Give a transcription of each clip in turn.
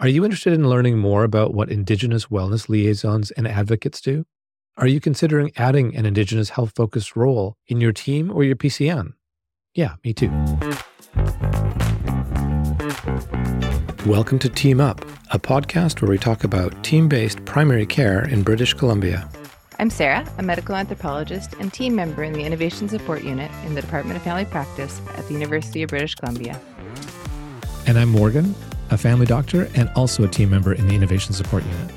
Are you interested in learning more about what Indigenous wellness liaisons and advocates do? Are you considering adding an Indigenous health focused role in your team or your PCN? Yeah, me too. Welcome to Team Up, a podcast where we talk about team based primary care in British Columbia. I'm Sarah, a medical anthropologist and team member in the Innovation Support Unit in the Department of Family Practice at the University of British Columbia. And I'm Morgan, a family doctor and also a team member in the Innovation Support Unit.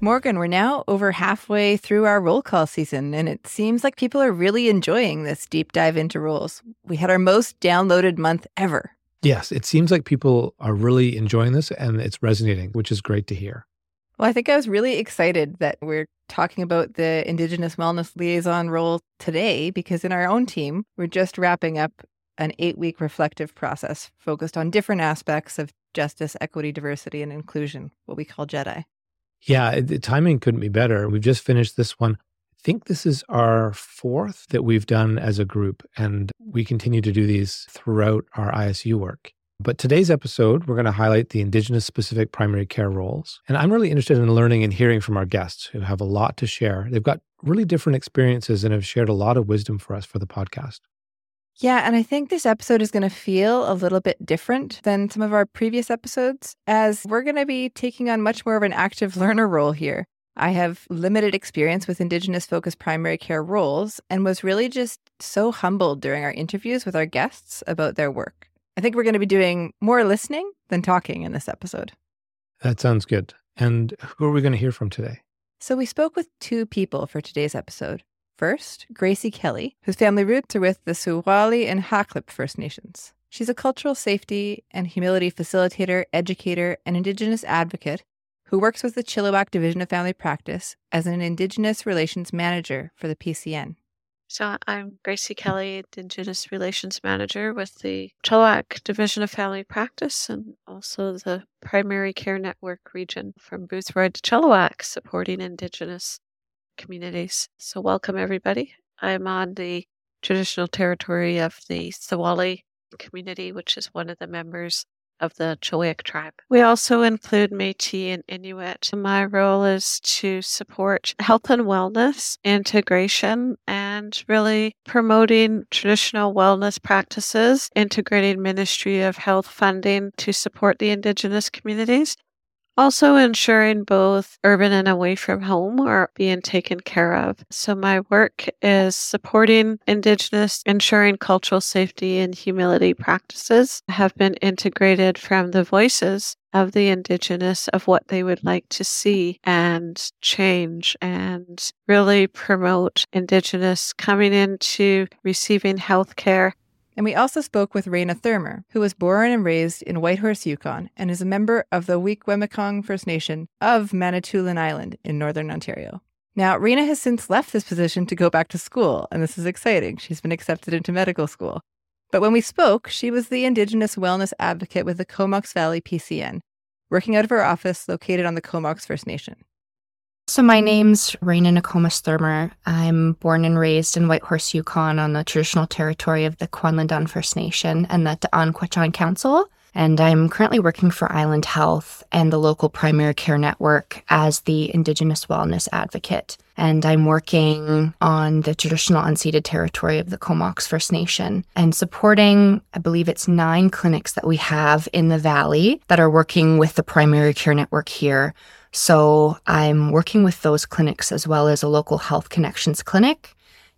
Morgan, we're now over halfway through our roll call season, and it seems like people are really enjoying this deep dive into roles. We had our most downloaded month ever. Yes, it seems like people are really enjoying this and it's resonating, which is great to hear. Well, I think I was really excited that we're talking about the Indigenous Wellness Liaison role today because in our own team, we're just wrapping up an eight week reflective process focused on different aspects of justice, equity, diversity, and inclusion, what we call JEDI. Yeah, the timing couldn't be better. We've just finished this one. I think this is our fourth that we've done as a group, and we continue to do these throughout our ISU work. But today's episode, we're going to highlight the Indigenous specific primary care roles. And I'm really interested in learning and hearing from our guests who have a lot to share. They've got really different experiences and have shared a lot of wisdom for us for the podcast. Yeah, and I think this episode is going to feel a little bit different than some of our previous episodes, as we're going to be taking on much more of an active learner role here. I have limited experience with Indigenous focused primary care roles and was really just so humbled during our interviews with our guests about their work. I think we're going to be doing more listening than talking in this episode. That sounds good. And who are we going to hear from today? So, we spoke with two people for today's episode. First, Gracie Kelly, whose family roots are with the Soowahlie and Haklip First Nations. She's a cultural safety and humility facilitator, educator, and Indigenous advocate who works with the Chilliwack Division of Family Practice as an Indigenous Relations Manager for the PCN. So I'm Gracie Kelly, Indigenous Relations Manager with the Chilliwack Division of Family Practice and also the Primary Care Network region from Boothroyd to Chilliwack, supporting Indigenous communities. So, welcome everybody. I'm on the traditional territory of the Soowahlie community, which is one of the members of the Chilliwack tribe. We also include Métis and Inuit. My role is to support health and wellness integration and really promoting traditional wellness practices, integrating Ministry of Health funding to support the Indigenous communities, also, ensuring both urban and away from home are being taken care of. So, my work is supporting Indigenous, ensuring cultural safety and humility practices have been integrated from the voices of the Indigenous of what they would like to see and change and really promote Indigenous coming into receiving health care and we also spoke with Reina Thurmer, who was born and raised in Whitehorse, Yukon, and is a member of the Wikwemikong First Nation of Manitoulin Island in northern Ontario. Now, Reina has since left this position to go back to school, and this is exciting. She's been accepted into medical school. But when we spoke, she was the Indigenous wellness advocate with the Comox Valley PCN, working out of her office located on the Comox First Nation. So my name's Reina Nokomis Thurmer. I'm born and raised in Whitehorse, Yukon on the traditional territory of the Kwanlin Dün First Nation and the T'an Council. And I'm currently working for Island Health and the local primary care network as the Indigenous Wellness Advocate. And I'm working on the traditional unceded territory of the Comox First Nation and supporting, I believe it's nine clinics that we have in the valley that are working with the primary care network here so I'm working with those clinics as well as a local health connections clinic.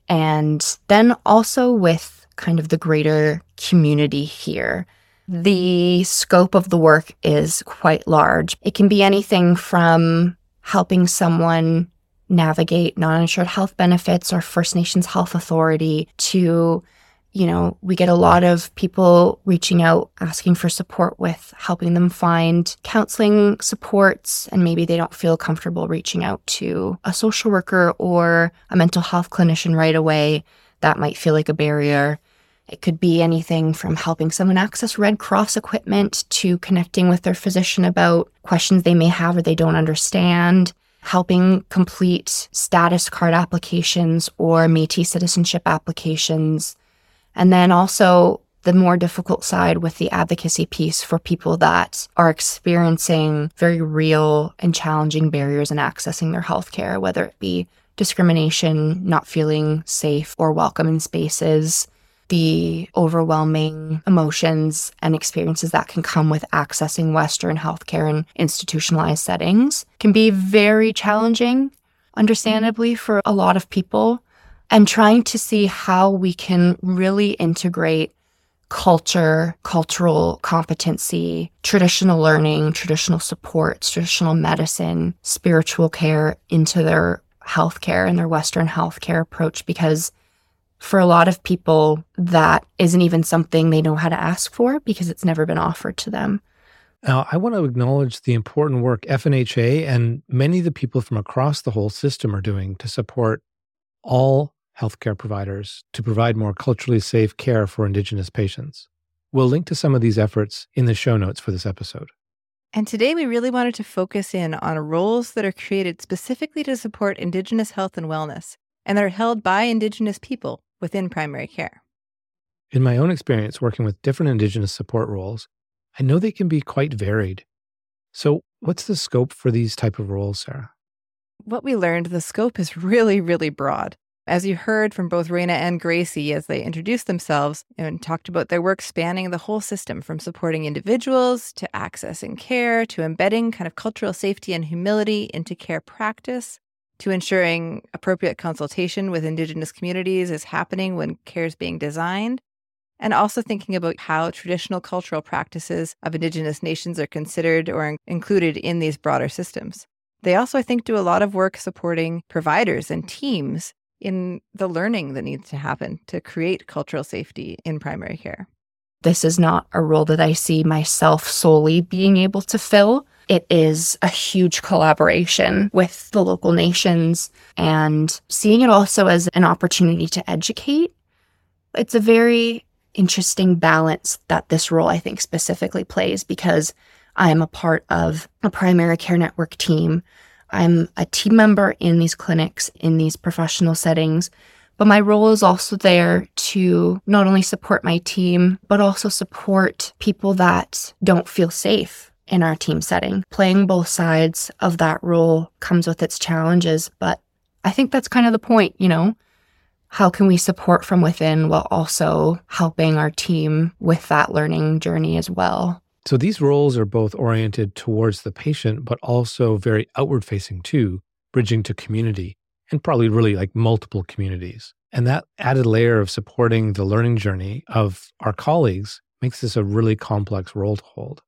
And then also with kind of the greater community here. The scope of the work is quite large. It can be anything from helping someone navigate non insured health benefits or First Nations Health Authority to you know, we get a lot of people reaching out asking for support with helping them find counseling supports, and maybe they don't feel comfortable reaching out to a social worker or a mental health clinician right away. That might feel like a barrier. It could be anything from helping someone access Red Cross equipment to connecting with their physician about questions they may have or they don't understand, helping complete status card applications or Metis citizenship applications and then also the more difficult side with the advocacy piece for people that are experiencing very real and challenging barriers in accessing their healthcare, whether it be discrimination, not feeling safe or welcome in spaces, the overwhelming emotions and experiences that can come with accessing Western healthcare in institutionalized settings can be very challenging, understandably, for a lot of people. And trying to see how we can really integrate culture, cultural competency, traditional learning, traditional supports, traditional medicine, spiritual care into their healthcare and their Western healthcare approach because for a lot of people, that isn't even something they know how to ask for because it's never been offered to them. Now, I want to acknowledge the important work FNHA and many of the people from across the whole system are doing to support all healthcare providers to provide more culturally safe care for Indigenous patients. We'll link to some of these efforts in the show notes for this episode. And today we really wanted to focus in on roles that are created specifically to support Indigenous health and wellness and that are held by Indigenous people within primary care. In my own experience working with different Indigenous support roles, I know they can be quite varied. So, what's the scope for these type of roles, Sarah? What we learned, the scope is really, really broad. As you heard from both Reina and Gracie as they introduced themselves and talked about their work spanning the whole system from supporting individuals to accessing care to embedding kind of cultural safety and humility into care practice to ensuring appropriate consultation with Indigenous communities is happening when care is being designed, and also thinking about how traditional cultural practices of Indigenous nations are considered or included in these broader systems. They also, I think, do a lot of work supporting providers and teams in the learning that needs to happen to create cultural safety in primary care. This is not a role that I see myself solely being able to fill. It is a huge collaboration with the local nations and seeing it also as an opportunity to educate. It's a very interesting balance that this role, I think, specifically plays because I am a part of a primary care network team. I'm a team member in these clinics, in these professional settings, but my role is also there to not only support my team, but also support people that don't feel safe in our team setting. Playing both sides of that role comes with its challenges, but I think that's kind of the point, you know? How can we support from within while also helping our team with that learning journey as well? So these roles are both oriented towards the patient, but also very outward facing too, bridging to community and probably really like multiple communities. And that added layer of supporting the learning journey of our colleagues makes this a really complex role to hold.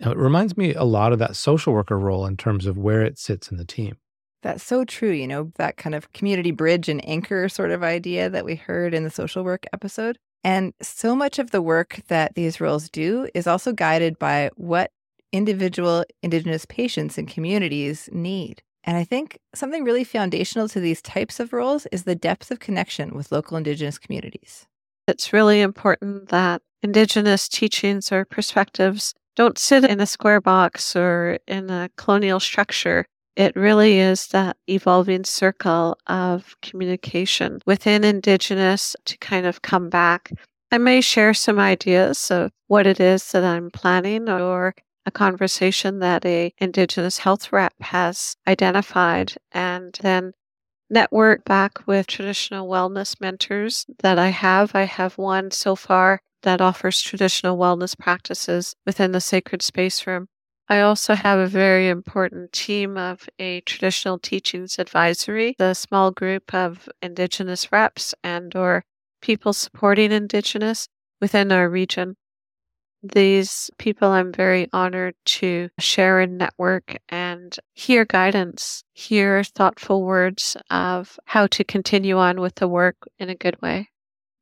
Now, it reminds me a lot of that social worker role in terms of where it sits in the team. That's so true. You know, that kind of community bridge and anchor sort of idea that we heard in the social work episode. And so much of the work that these roles do is also guided by what individual Indigenous patients and communities need. And I think something really foundational to these types of roles is the depth of connection with local Indigenous communities. It's really important that Indigenous teachings or perspectives don't sit in a square box or in a colonial structure. It really is that evolving circle of communication within Indigenous to kind of come back. I may share some ideas of what it is that I'm planning or a conversation that a Indigenous health rep has identified and then network back with traditional wellness mentors that I have. I have one so far that offers traditional wellness practices within the sacred space room. I also have a very important team of a traditional teachings advisory, the small group of indigenous reps and or people supporting indigenous within our region. These people I'm very honored to share and network and hear guidance, hear thoughtful words of how to continue on with the work in a good way.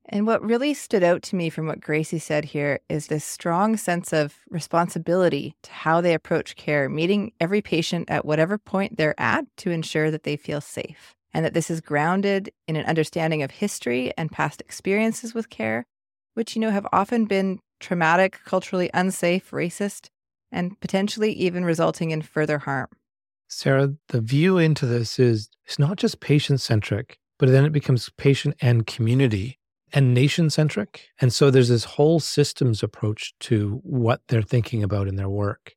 And what really stood out to me from what Gracie said here is this strong sense of responsibility to how they approach care, meeting every patient at whatever point they're at to ensure that they feel safe, and that this is grounded in an understanding of history and past experiences with care, which, you know, have often been traumatic, culturally unsafe, racist, and potentially even resulting in further harm. Sarah, the view into this is it's not just patient centric, but then it becomes patient and community and nation centric. And so there's this whole systems approach to what they're thinking about in their work.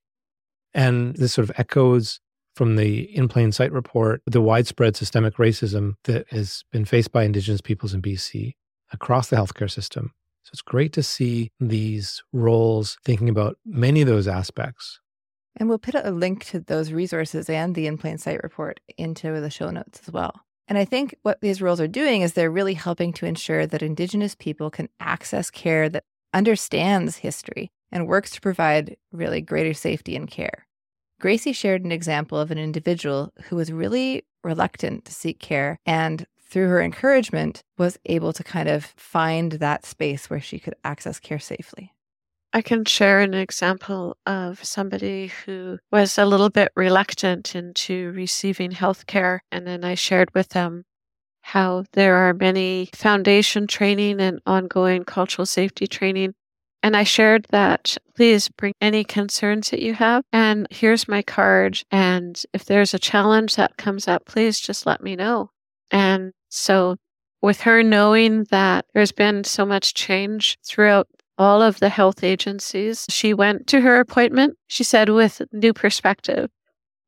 And this sort of echoes from the In Plain Sight report, the widespread systemic racism that has been faced by Indigenous peoples in BC across the healthcare system. So it's great to see these roles thinking about many of those aspects. And we'll put a link to those resources and the In Plain Sight report into the show notes as well. And I think what these rules are doing is they're really helping to ensure that Indigenous people can access care that understands history and works to provide really greater safety and care. Gracie shared an example of an individual who was really reluctant to seek care and through her encouragement was able to kind of find that space where she could access care safely. I can share an example of somebody who was a little bit reluctant into receiving health care. And then I shared with them how there are many foundation training and ongoing cultural safety training. And I shared that please bring any concerns that you have. And here's my card. And if there's a challenge that comes up, please just let me know. And so with her knowing that there's been so much change throughout all of the health agencies. She went to her appointment, she said, with new perspective,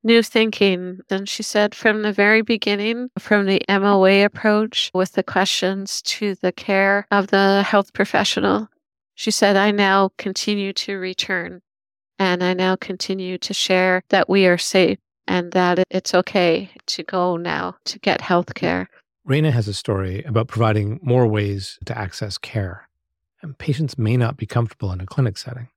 new thinking. And she said, from the very beginning, from the MOA approach with the questions to the care of the health professional, she said, I now continue to return and I now continue to share that we are safe and that it's okay to go now to get health care. Reina has a story about providing more ways to access care and patients may not be comfortable in a clinic setting.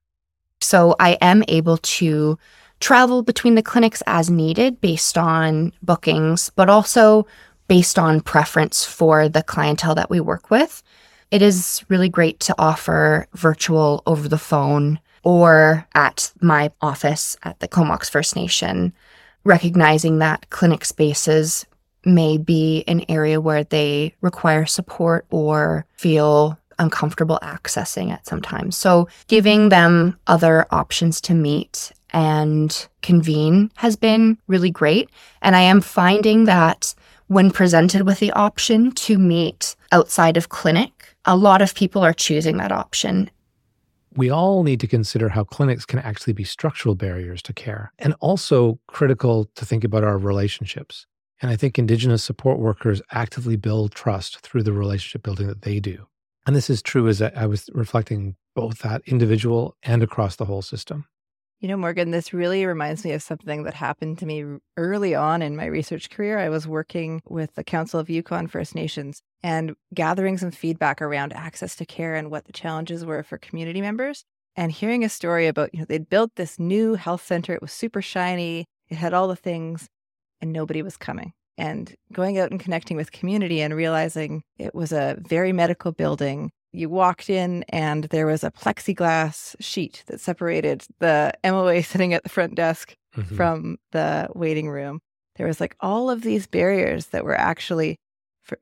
So I am able to travel between the clinics as needed based on bookings, but also based on preference for the clientele that we work with. It is really great to offer virtual over the phone or at my office at the Comox First Nation, recognizing that clinic spaces may be an area where they require support or feel uncomfortable accessing it sometimes. So giving them other options to meet and convene has been really great. And I am finding that when presented with the option to meet outside of clinic, a lot of people are choosing that option. We all need to consider how clinics can actually be structural barriers to care and also critical to think about our relationships. And I think Indigenous support workers actively build trust through the relationship building that they do. And this is true as I was reflecting both that individual and across the whole system. You know, Morgan, this really reminds me of something that happened to me early on in my research career. I was working with the Council of Yukon First Nations and gathering some feedback around access to care and what the challenges were for community members. And hearing a story about, you know, they'd built this new health center. It was super shiny, it had all the things, and nobody was coming and going out and connecting with community and realizing it was a very medical building. You walked in and there was a plexiglass sheet that separated the MOA sitting at the front desk mm-hmm. from the waiting room. There was like all of these barriers that were actually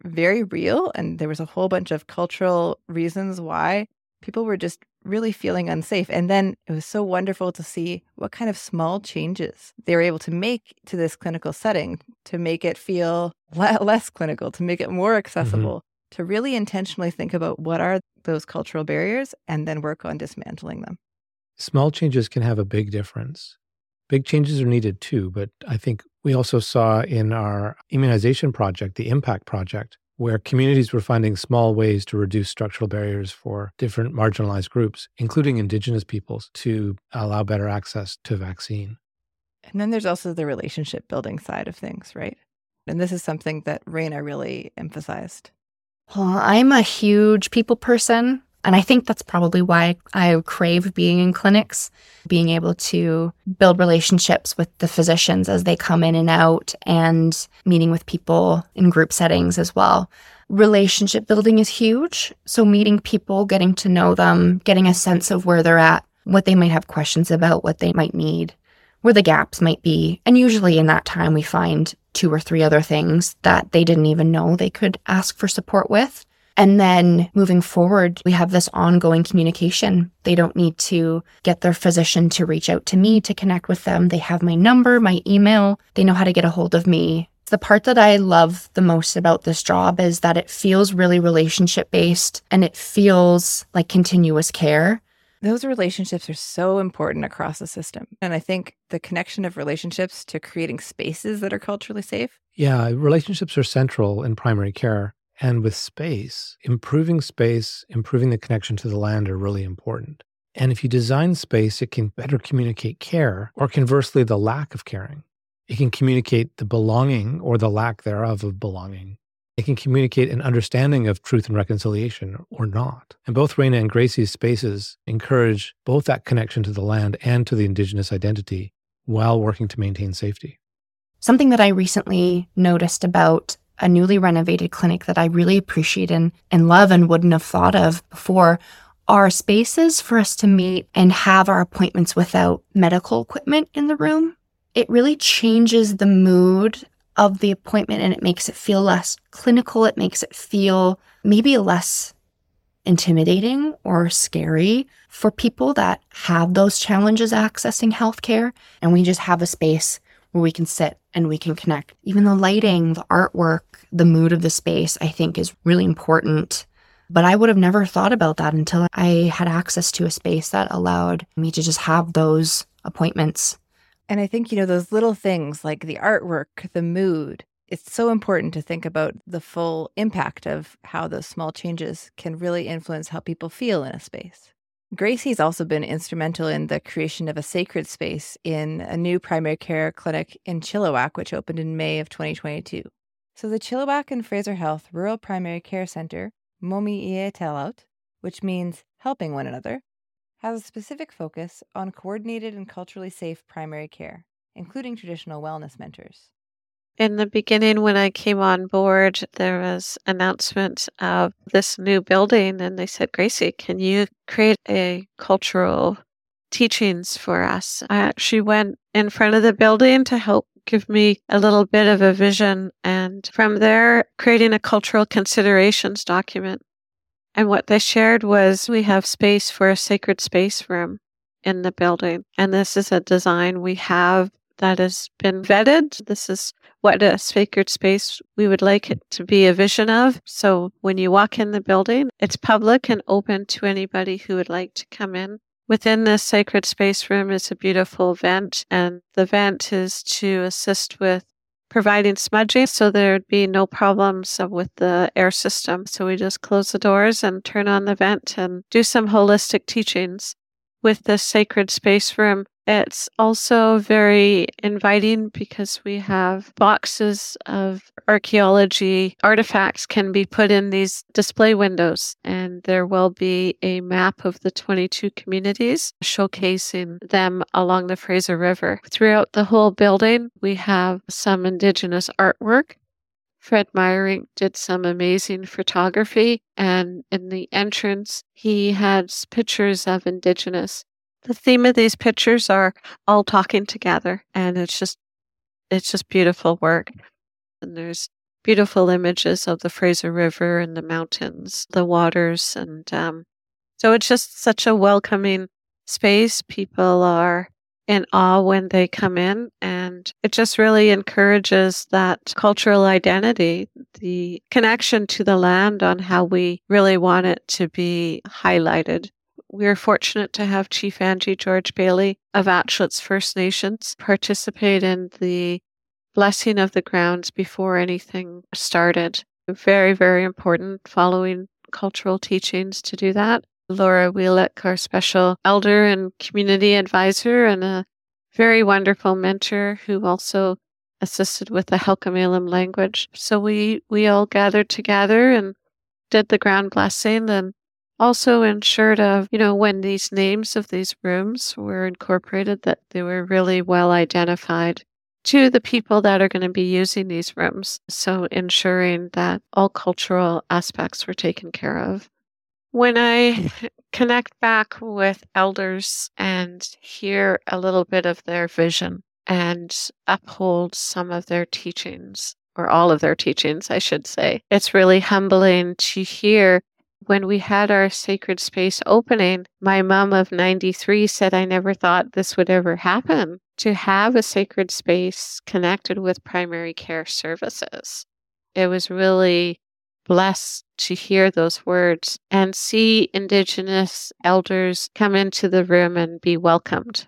very real. And there was a whole bunch of cultural reasons why people were just really feeling unsafe. And then it was so wonderful to see what kind of small changes they were able to make to this clinical setting to make it feel le- less clinical, to make it more mm-hmm. accessible, mm-hmm. to really intentionally think about what are those cultural barriers and then work on dismantling them. Small changes can have a big difference. Big changes are needed too, but I think we also saw in our immunization project, the IMPACT project, where communities were finding small ways to reduce structural barriers for different marginalized groups, including Indigenous peoples, to allow better access to vaccine. And then there's also the relationship building side of things, right? And this is something that Reina really emphasized. Well, I'm a huge people person. And I think that's probably why I crave being in clinics, being able to build relationships with the physicians as they come in and out and meeting with people in group settings as well. Relationship building is huge. So, meeting people, getting to know them, getting a sense of where they're at, what they might have questions about, what they might need, where the gaps might be. And usually in that time, we find two or three other things that they didn't even know they could ask for support with. And then moving forward, we have this ongoing communication. They don't need to get their physician to reach out to me to connect with them. They have my number, my email. They know how to get a hold of me The part that I love the most about this job is that it feels really relationship based and it feels like continuous care. Those relationships are so important across the system. And I think the connection of relationships to creating spaces that are culturally safe. Yeah, relationships are central in primary care. And with space, improving space, improving the connection to the land are really important. And if you design space, it can better communicate care or conversely, the lack of caring. It can communicate the belonging or the lack thereof of belonging. It can communicate an understanding of truth and reconciliation or not. And both Reina and Gracie's spaces encourage both that connection to the land and to the Indigenous identity while working to maintain safety. Something that I recently noticed about a newly renovated clinic that I really appreciate and, and love and wouldn't have thought of before are spaces for us to meet and have our appointments without medical equipment in the room. It really changes the mood of the appointment and it makes it feel less clinical. It makes it feel maybe less intimidating or scary for people that have those challenges accessing healthcare. And we just have a space where we can sit and we can connect. Even the lighting, the artwork, the mood of the space, I think is really important. But I would have never thought about that until I had access to a space that allowed me to just have those appointments and I think, you know, those little things like the artwork, the mood, it's so important to think about the full impact of how those small changes can really influence how people feel in a space. Gracie's also been instrumental in the creation of a sacred space in a new primary care clinic in Chilliwack, which opened in May of 2022. So the Chilliwack and Fraser Health Rural Primary Care Center, Momi Ie Telout, which means helping one another, has a specific focus on coordinated and culturally safe primary care, including traditional wellness mentors. In the beginning, when I came on board, there was announcement of this new building, and they said, Gracie, can you create a cultural teachings for us? I actually went in front of the building to help give me a little bit of a vision, and from there, creating a cultural considerations document and what they shared was we have space for a sacred space room in the building. And this is a design we have that has been vetted. This is what a sacred space we would like it to be a vision of. So when you walk in the building, it's public and open to anybody who would like to come in. Within this sacred space room is a beautiful vent, and the vent is to assist with providing smudging so there'd be no problems with the air system. So we just close the doors and turn on the vent and do some holistic teachings with the sacred space room it's also very inviting because we have boxes of archaeology artifacts can be put in these display windows and there will be a map of the 22 communities showcasing them along the Fraser River. Throughout the whole building, we have some indigenous artwork Fred Meyerink did some amazing photography, and in the entrance, he has pictures of Indigenous. The theme of these pictures are all talking together and it's just it's just beautiful work. And there's beautiful images of the fraser river and the mountains the waters and um, so it's just such a welcoming space. People are in awe when they come in and it just really encourages that cultural identity the connection to the land on how we really want it to be highlighted we're fortunate to have Chief Angie George Bailey of Aitchelitz First Nations participate in the blessing of the grounds before anything started. Very, very important following cultural teachings to do that. Laura Wheelick, our special elder and community advisor, and a very wonderful mentor who also assisted with the Halkomelem language. So we, we all gathered together and did the ground blessing and also ensured of, you know, when these names of these rooms were incorporated, that they were really well identified to the people that are going to be using these rooms. So ensuring that all cultural aspects were taken care of. When I connect back with elders and hear a little bit of their vision and uphold some of their teachings, or all of their teachings, I should say, it's really humbling to hear when we had our sacred space opening, my mom of 93 said, I never thought this would ever happen. to have a sacred space connected with primary care services. It was really blessed to hear those words and see Indigenous elders come into the room and be welcomed,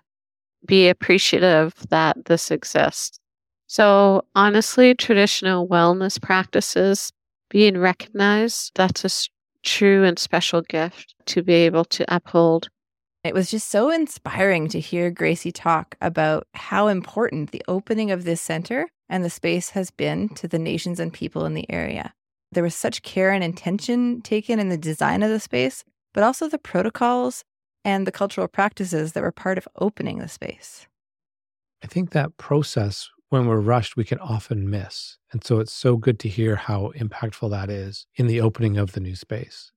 be appreciative that this exists. So, honestly, traditional wellness practices being recognized, that's a true and special gift to be able to uphold. It was just so inspiring to hear Gracie talk about how important the opening of this center and the space has been to the nations and people in the area. There was such care and intention taken in the design of the space, but also the protocols and the cultural practices that were part of opening the space. I think that process, when we're rushed, we can often miss. And so it's so good to hear how impactful that is in the opening of the new space.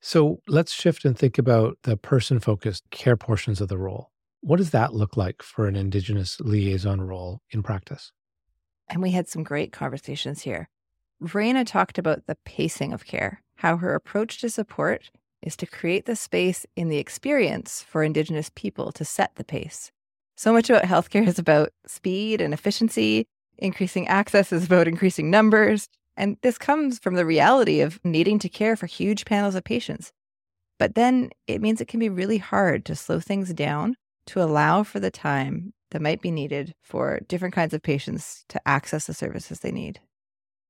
So let's shift and think about the person focused care portions of the role. What does that look like for an Indigenous liaison role in practice? And we had some great conversations here. Reina talked about the pacing of care, how her approach to support is to create the space in the experience for Indigenous people to set the pace. So much about healthcare is about speed and efficiency. Increasing access is about increasing numbers. And this comes from the reality of needing to care for huge panels of patients. But then it means it can be really hard to slow things down to allow for the time that might be needed for different kinds of patients to access the services they need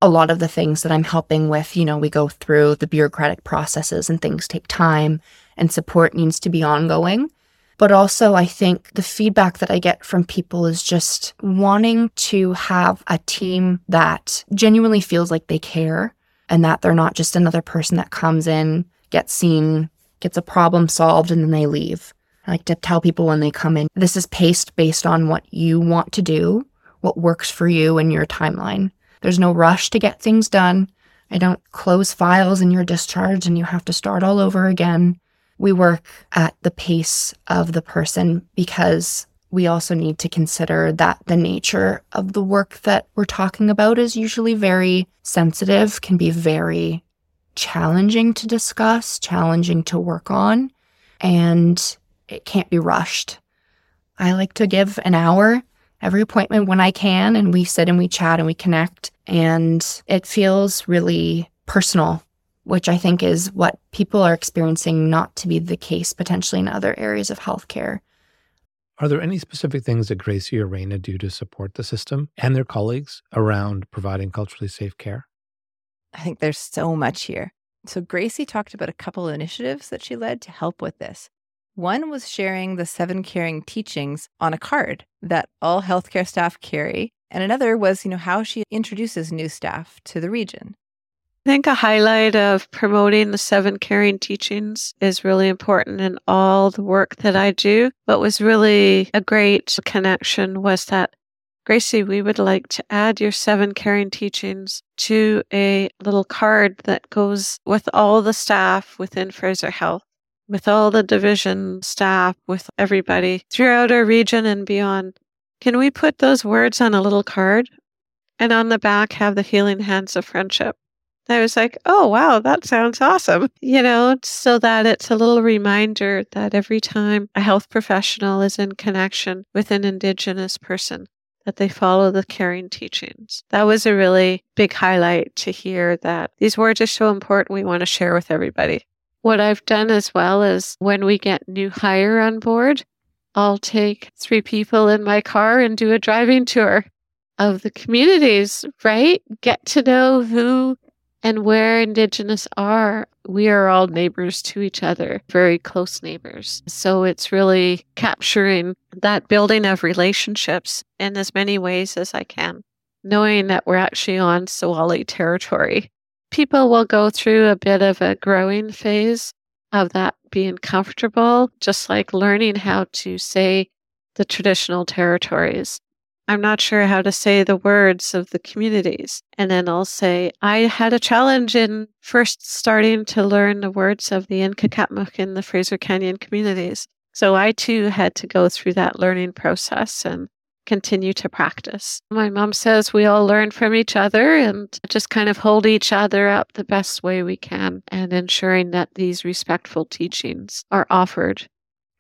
a lot of the things that I'm helping with, you know, we go through the bureaucratic processes and things take time and support needs to be ongoing. But also, I think the feedback that I get from people is just wanting to have a team that genuinely feels like they care and that they're not just another person that comes in, gets seen, gets a problem solved, and then they leave. I like to tell people when they come in, this is paced based on what you want to do, what works for you and your timeline. There's no rush to get things done. I don't close files in your discharge and you have to start all over again. We work at the pace of the person because we also need to consider that the nature of the work that we're talking about is usually very sensitive, can be very challenging to discuss, challenging to work on, and it can't be rushed. I like to give an hour every appointment when I can, and we sit and we chat and we connect. And it feels really personal, which I think is what people are experiencing not to be the case potentially in other areas of healthcare. Are there any specific things that Gracie or Reina do to support the system and their colleagues around providing culturally safe care? I think there's so much here. So, Gracie talked about a couple of initiatives that she led to help with this. One was sharing the seven caring teachings on a card that all healthcare staff carry, and another was, you know, how she introduces new staff to the region. I think a highlight of promoting the seven caring teachings is really important in all the work that I do. What was really a great connection was that Gracie, we would like to add your seven caring teachings to a little card that goes with all the staff within Fraser Health with all the division staff, with everybody throughout our region and beyond. Can we put those words on a little card and on the back have the healing hands of friendship? I was like, oh, wow, that sounds awesome. You know, so that it's a little reminder that every time a health professional is in connection with an Indigenous person, that they follow the caring teachings. That was a really big highlight to hear that these words are so important. We want to share with everybody. What I've done as well is when we get new hire on board, I'll take three people in my car and do a driving tour of the communities, right? Get to know who and where Indigenous are. We are all neighbors to each other, very close neighbors. So it's really capturing that building of relationships in as many ways as I can, knowing that we're actually on Tsawwalis territory people will go through a bit of a growing phase of that being comfortable, just like learning how to say the traditional territories. I'm not sure how to say the words of the communities. And then I'll say, I had a challenge in first starting to learn the words of the Nlaka'pamux in the Fraser Canyon communities. So I too had to go through that learning process and continue to practice. My mom says we all learn from each other and just kind of hold each other up the best way we can and ensuring that these respectful teachings are offered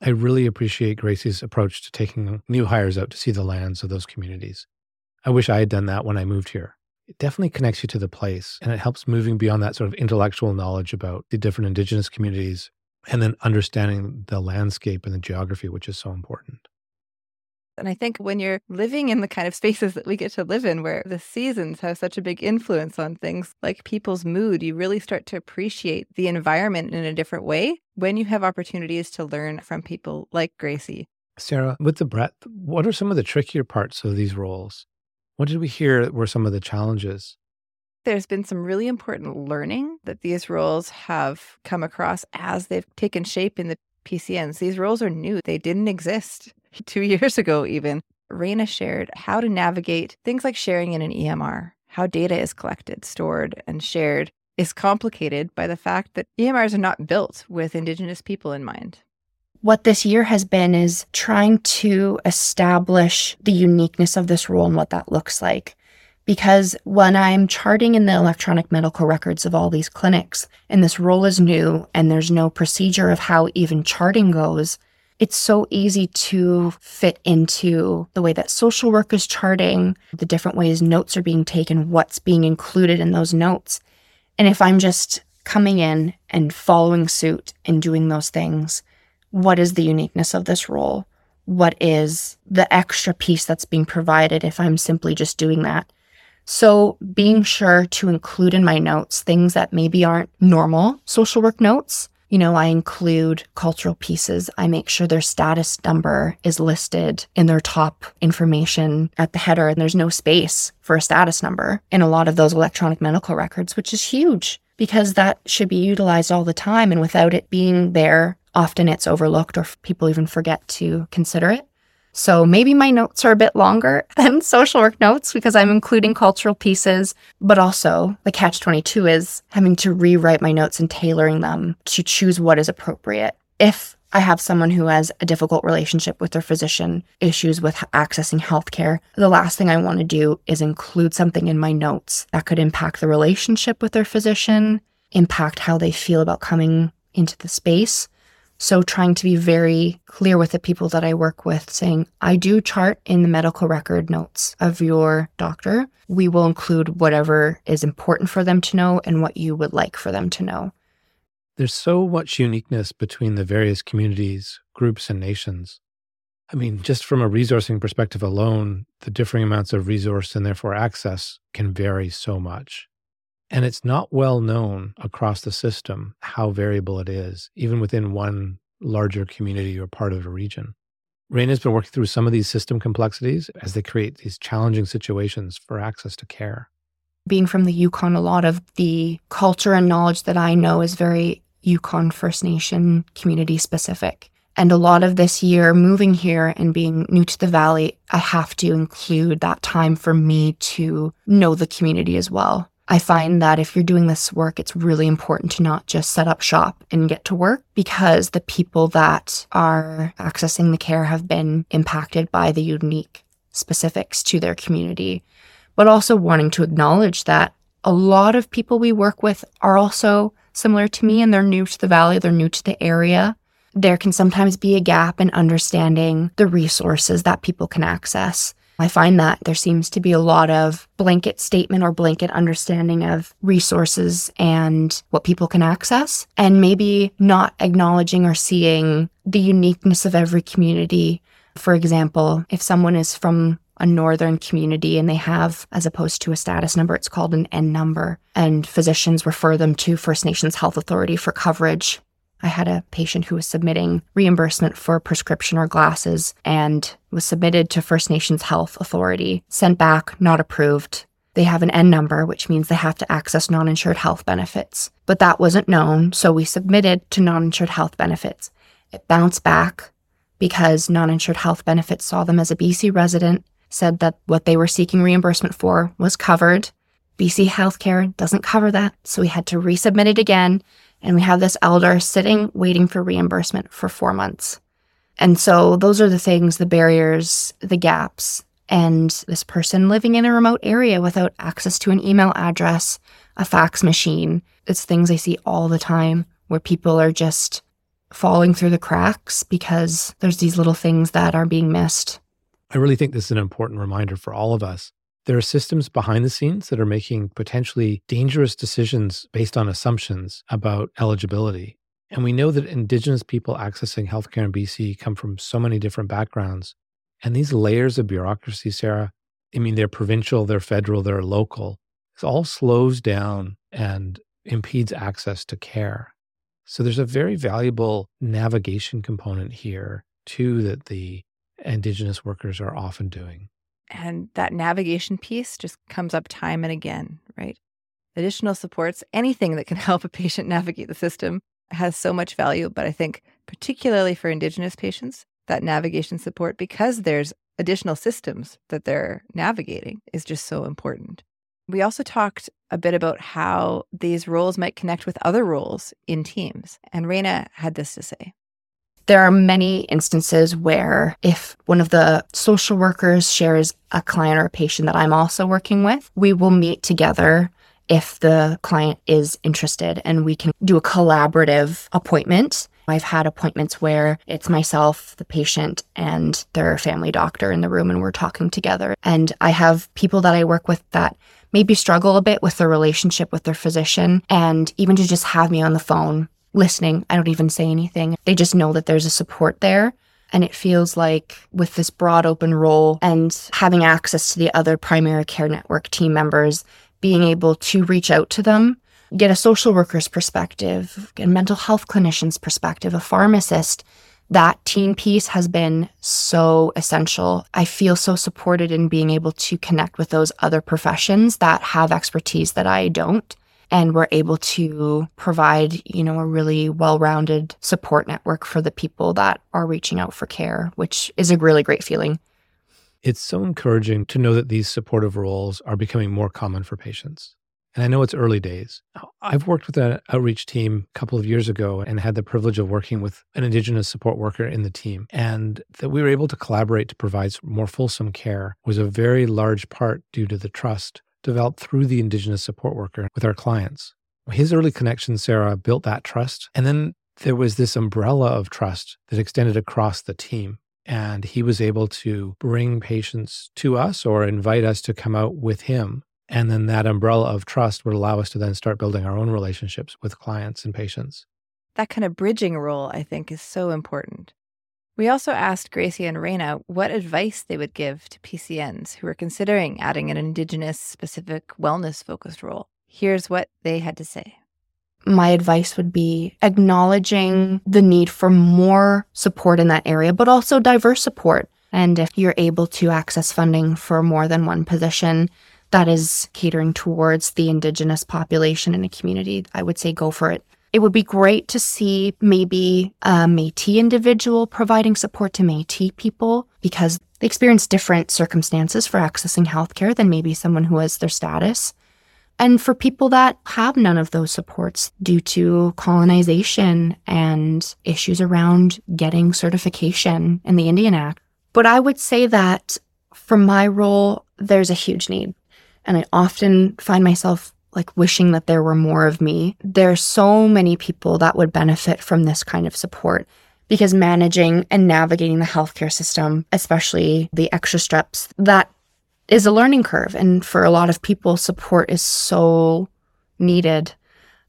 I really appreciate Gracie's approach to taking new hires out to see the lands of those communities. I wish I had done that when I moved here. It definitely connects you to the place and it helps moving beyond that sort of intellectual knowledge about the different Indigenous communities and then understanding the landscape and the geography, which is so important. And I think when you're living in the kind of spaces that we get to live in, where the seasons have such a big influence on things like people's mood, you really start to appreciate the environment in a different way when you have opportunities to learn from people like Gracie. Sarah, with the breadth, what are some of the trickier parts of these roles? What did we hear were some of the challenges? There's been some really important learning that these roles have come across as they've taken shape in the PCNs. These roles are new, they didn't exist two years ago, even. Reina shared how to navigate things like sharing in an EMR, how data is collected, stored, and shared is complicated by the fact that EMRs are not built with Indigenous people in mind what this year has been is trying to establish the uniqueness of this role and what that looks like. Because when I'm charting in the electronic medical records of all these clinics, and this role is new and there's no procedure of how even charting goes, it's so easy to fit into the way that social work is charting, the different ways notes are being taken, what's being included in those notes. And if I'm just coming in and following suit and doing those things, what is the uniqueness of this role? What is the extra piece that's being provided if I'm simply just doing that? So, being sure to include in my notes things that maybe aren't normal social work notes. You know, I include cultural pieces. I make sure their status number is listed in their top information at the header, and there's no space for a status number in a lot of those electronic medical records, which is huge because that should be utilized all the time. And without it being there, often it's overlooked or people even forget to consider it. So maybe my notes are a bit longer than social work notes because I'm including cultural pieces, but also the catch 22 is having to rewrite my notes and tailoring them to choose what is appropriate. If I have someone who has a difficult relationship with their physician, issues with accessing healthcare. The last thing I want to do is include something in my notes that could impact the relationship with their physician, impact how they feel about coming into the space. So, trying to be very clear with the people that I work with, saying, I do chart in the medical record notes of your doctor. We will include whatever is important for them to know and what you would like for them to know. There's so much uniqueness between the various communities, groups, and nations. I mean, just from a resourcing perspective alone, the differing amounts of resource and therefore access can vary so much. And it's not well known across the system how variable it is, even within one larger community or part of a region. Reina has been working through some of these system complexities as they create these challenging situations for access to care. Being from the Yukon, a lot of the culture and knowledge that I know is very Yukon First Nation community specific. And a lot of this year, moving here and being new to the valley, I have to include that time for me to know the community as well. I find that if you're doing this work, it's really important to not just set up shop and get to work because the people that are accessing the care have been impacted by the unique specifics to their community, but also wanting to acknowledge that a lot of people we work with are also similar to me and they're new to the valley, they're new to the area. There can sometimes be a gap in understanding the resources that people can access. I find that there seems to be a lot of blanket statement or blanket understanding of resources and what people can access, and maybe not acknowledging or seeing the uniqueness of every community. For example, if someone is from a northern community and they have, as opposed to a status number, it's called an N number, and physicians refer them to First Nations Health Authority for coverage. I had a patient who was submitting reimbursement for prescription or glasses and was submitted to First Nations Health Authority, sent back, not approved. They have an N number, which means they have to access non insured health benefits. But that wasn't known, so we submitted to non insured health benefits. It bounced back because non insured health benefits saw them as a BC resident, said that what they were seeking reimbursement for was covered. BC Healthcare doesn't cover that, so we had to resubmit it again and we have this elder sitting waiting for reimbursement for four months. And so those are the things, the barriers, the gaps. And this person living in a remote area without access to an email address, a fax machine, it's things I see all the time where people are just falling through the cracks because there's these little things that are being missed. I really think this is an important reminder for all of us. There are systems behind the scenes that are making potentially dangerous decisions based on assumptions about eligibility. And we know that Indigenous people accessing healthcare in BC come from so many different backgrounds. And these layers of bureaucracy, Sarah, I mean, they're provincial, they're federal, they're local. It all slows down and impedes access to care. So there's a very valuable navigation component here, too, that the Indigenous workers are often doing. And that navigation piece just comes up time and again, right? Additional supports, anything that can help a patient navigate the system has so much value. But I think, particularly for Indigenous patients, that navigation support, because there's additional systems that they're navigating, is just so important. We also talked a bit about how these roles might connect with other roles in teams. And Reina had this to say. There are many instances where if one of the social workers shares a client or a patient that I'm also working with, we will meet together if the client is interested and we can do a collaborative appointment. I've had appointments where it's myself, the patient, and their family doctor in the room, and we're talking together. And I have people that I work with that maybe struggle a bit with their relationship with their physician, and even to just have me on the phone listening. I don't even say anything. They just know that there's a support there. And it feels like with this broad open role and having access to the other primary care network team members, being able to reach out to them, get a social worker's perspective, a mental health clinician's perspective, a pharmacist, that team piece has been so essential. I feel so supported in being able to connect with those other professions that have expertise that I don't and we're able to provide, you know, a really well-rounded support network for the people that are reaching out for care, which is a really great feeling. It's so encouraging to know that these supportive roles are becoming more common for patients. And I know it's early days. I've worked with an outreach team a couple of years ago and had the privilege of working with an Indigenous support worker in the team. And that we were able to collaborate to provide more fulsome care was a very large part due to the trust developed through the Indigenous support worker with our clients. His early connection, Sarah, built that trust. And then there was this umbrella of trust that extended across the team. And he was able to bring patients to us or invite us to come out with him. And then that umbrella of trust would allow us to then start building our own relationships with clients and patients. That kind of bridging role, I think, is so important. We also asked Gracie and Reina what advice they would give to PCNs who are considering adding an Indigenous specific wellness focused role. Here's what they had to say. My advice would be acknowledging the need for more support in that area, but also diverse support. And if you're able to access funding for more than one position that is catering towards the Indigenous population in a community, I would say go for it. It would be great to see maybe a Metis individual providing support to Metis people because they experience different circumstances for accessing healthcare than maybe someone who has their status. And for people that have none of those supports due to colonization and issues around getting certification in the Indian Act. But I would say that for my role, there's a huge need. And I often find myself like wishing that there were more of me. There's so many people that would benefit from this kind of support because managing and navigating the healthcare system, especially the extra steps, that is a learning curve. And for a lot of people, support is so needed.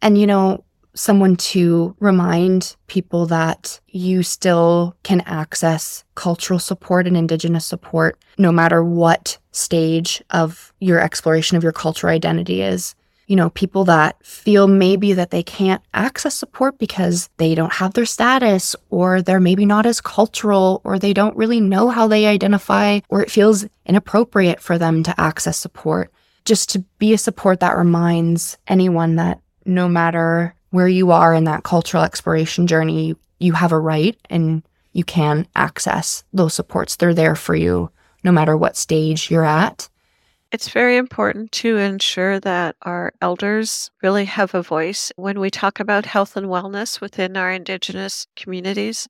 And, you know, someone to remind people that you still can access cultural support and Indigenous support no matter what stage of your exploration of your cultural identity is you know, people that feel maybe that they can't access support because they don't have their status or they're maybe not as cultural or they don't really know how they identify or it feels inappropriate for them to access support. Just to be a support that reminds anyone that no matter where you are in that cultural exploration journey, you have a right and you can access those supports. They're there for you no matter what stage you're at. It's very important to ensure that our elders really have a voice when we talk about health and wellness within our Indigenous communities.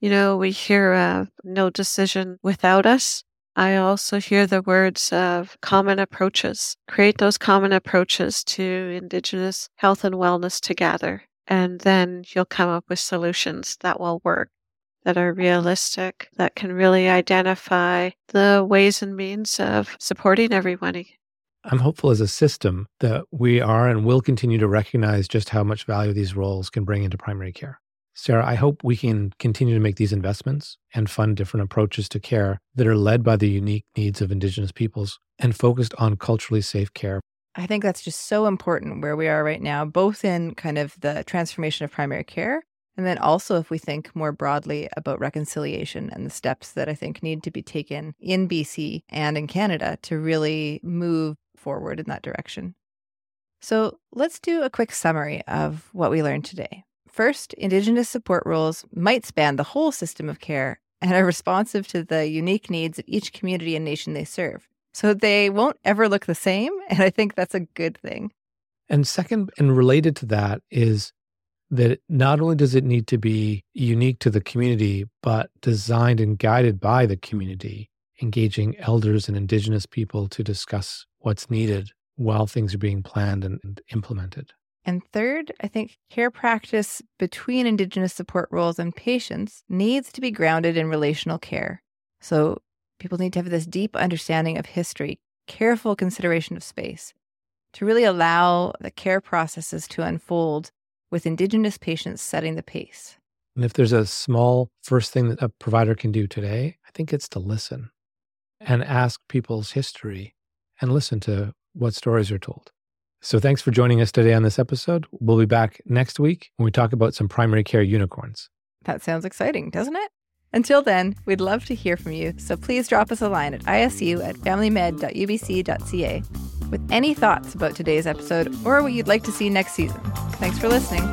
You know, we hear uh, no decision without us. I also hear the words of common approaches. Create those common approaches to Indigenous health and wellness together. and then you'll come up with solutions that will work, that are realistic, that can really identify the ways and means of supporting everyone. I'm hopeful as a system that we are and will continue to recognize just how much value these roles can bring into primary care. Sarah, I hope we can continue to make these investments and fund different approaches to care that are led by the unique needs of Indigenous peoples and focused on culturally safe care. I think that's just so important where we are right now, both in kind of the transformation of primary care, and then also if we think more broadly about reconciliation and the steps that I think need to be taken in BC and in Canada to really move forward in that direction. So let's do a quick summary of what we learned today. First, Indigenous support roles might span the whole system of care and are responsive to the unique needs of each community and nation they serve. So they won't ever look the same. And I think that's a good thing. And second, and related to that, is that not only does it need to be unique to the community, but designed and guided by the community, engaging elders and Indigenous people to discuss what's needed while things are being planned and implemented. And third, I think care practice between Indigenous support roles and patients needs to be grounded in relational care. So people need to have this deep understanding of history, careful consideration of space, to really allow the care processes to unfold with Indigenous patients setting the pace. And if there's a small first thing that a provider can do today, I think it's to listen and ask people's history and listen to what stories are told. So thanks for joining us today on this episode. We'll be back next week when we talk about some primary care unicorns. That sounds exciting, doesn't it? Until then, we'd love to hear from you, so please drop us a line at isu at familymed.ubc.ca with any thoughts about today's episode or what you'd like to see next season. Thanks for listening.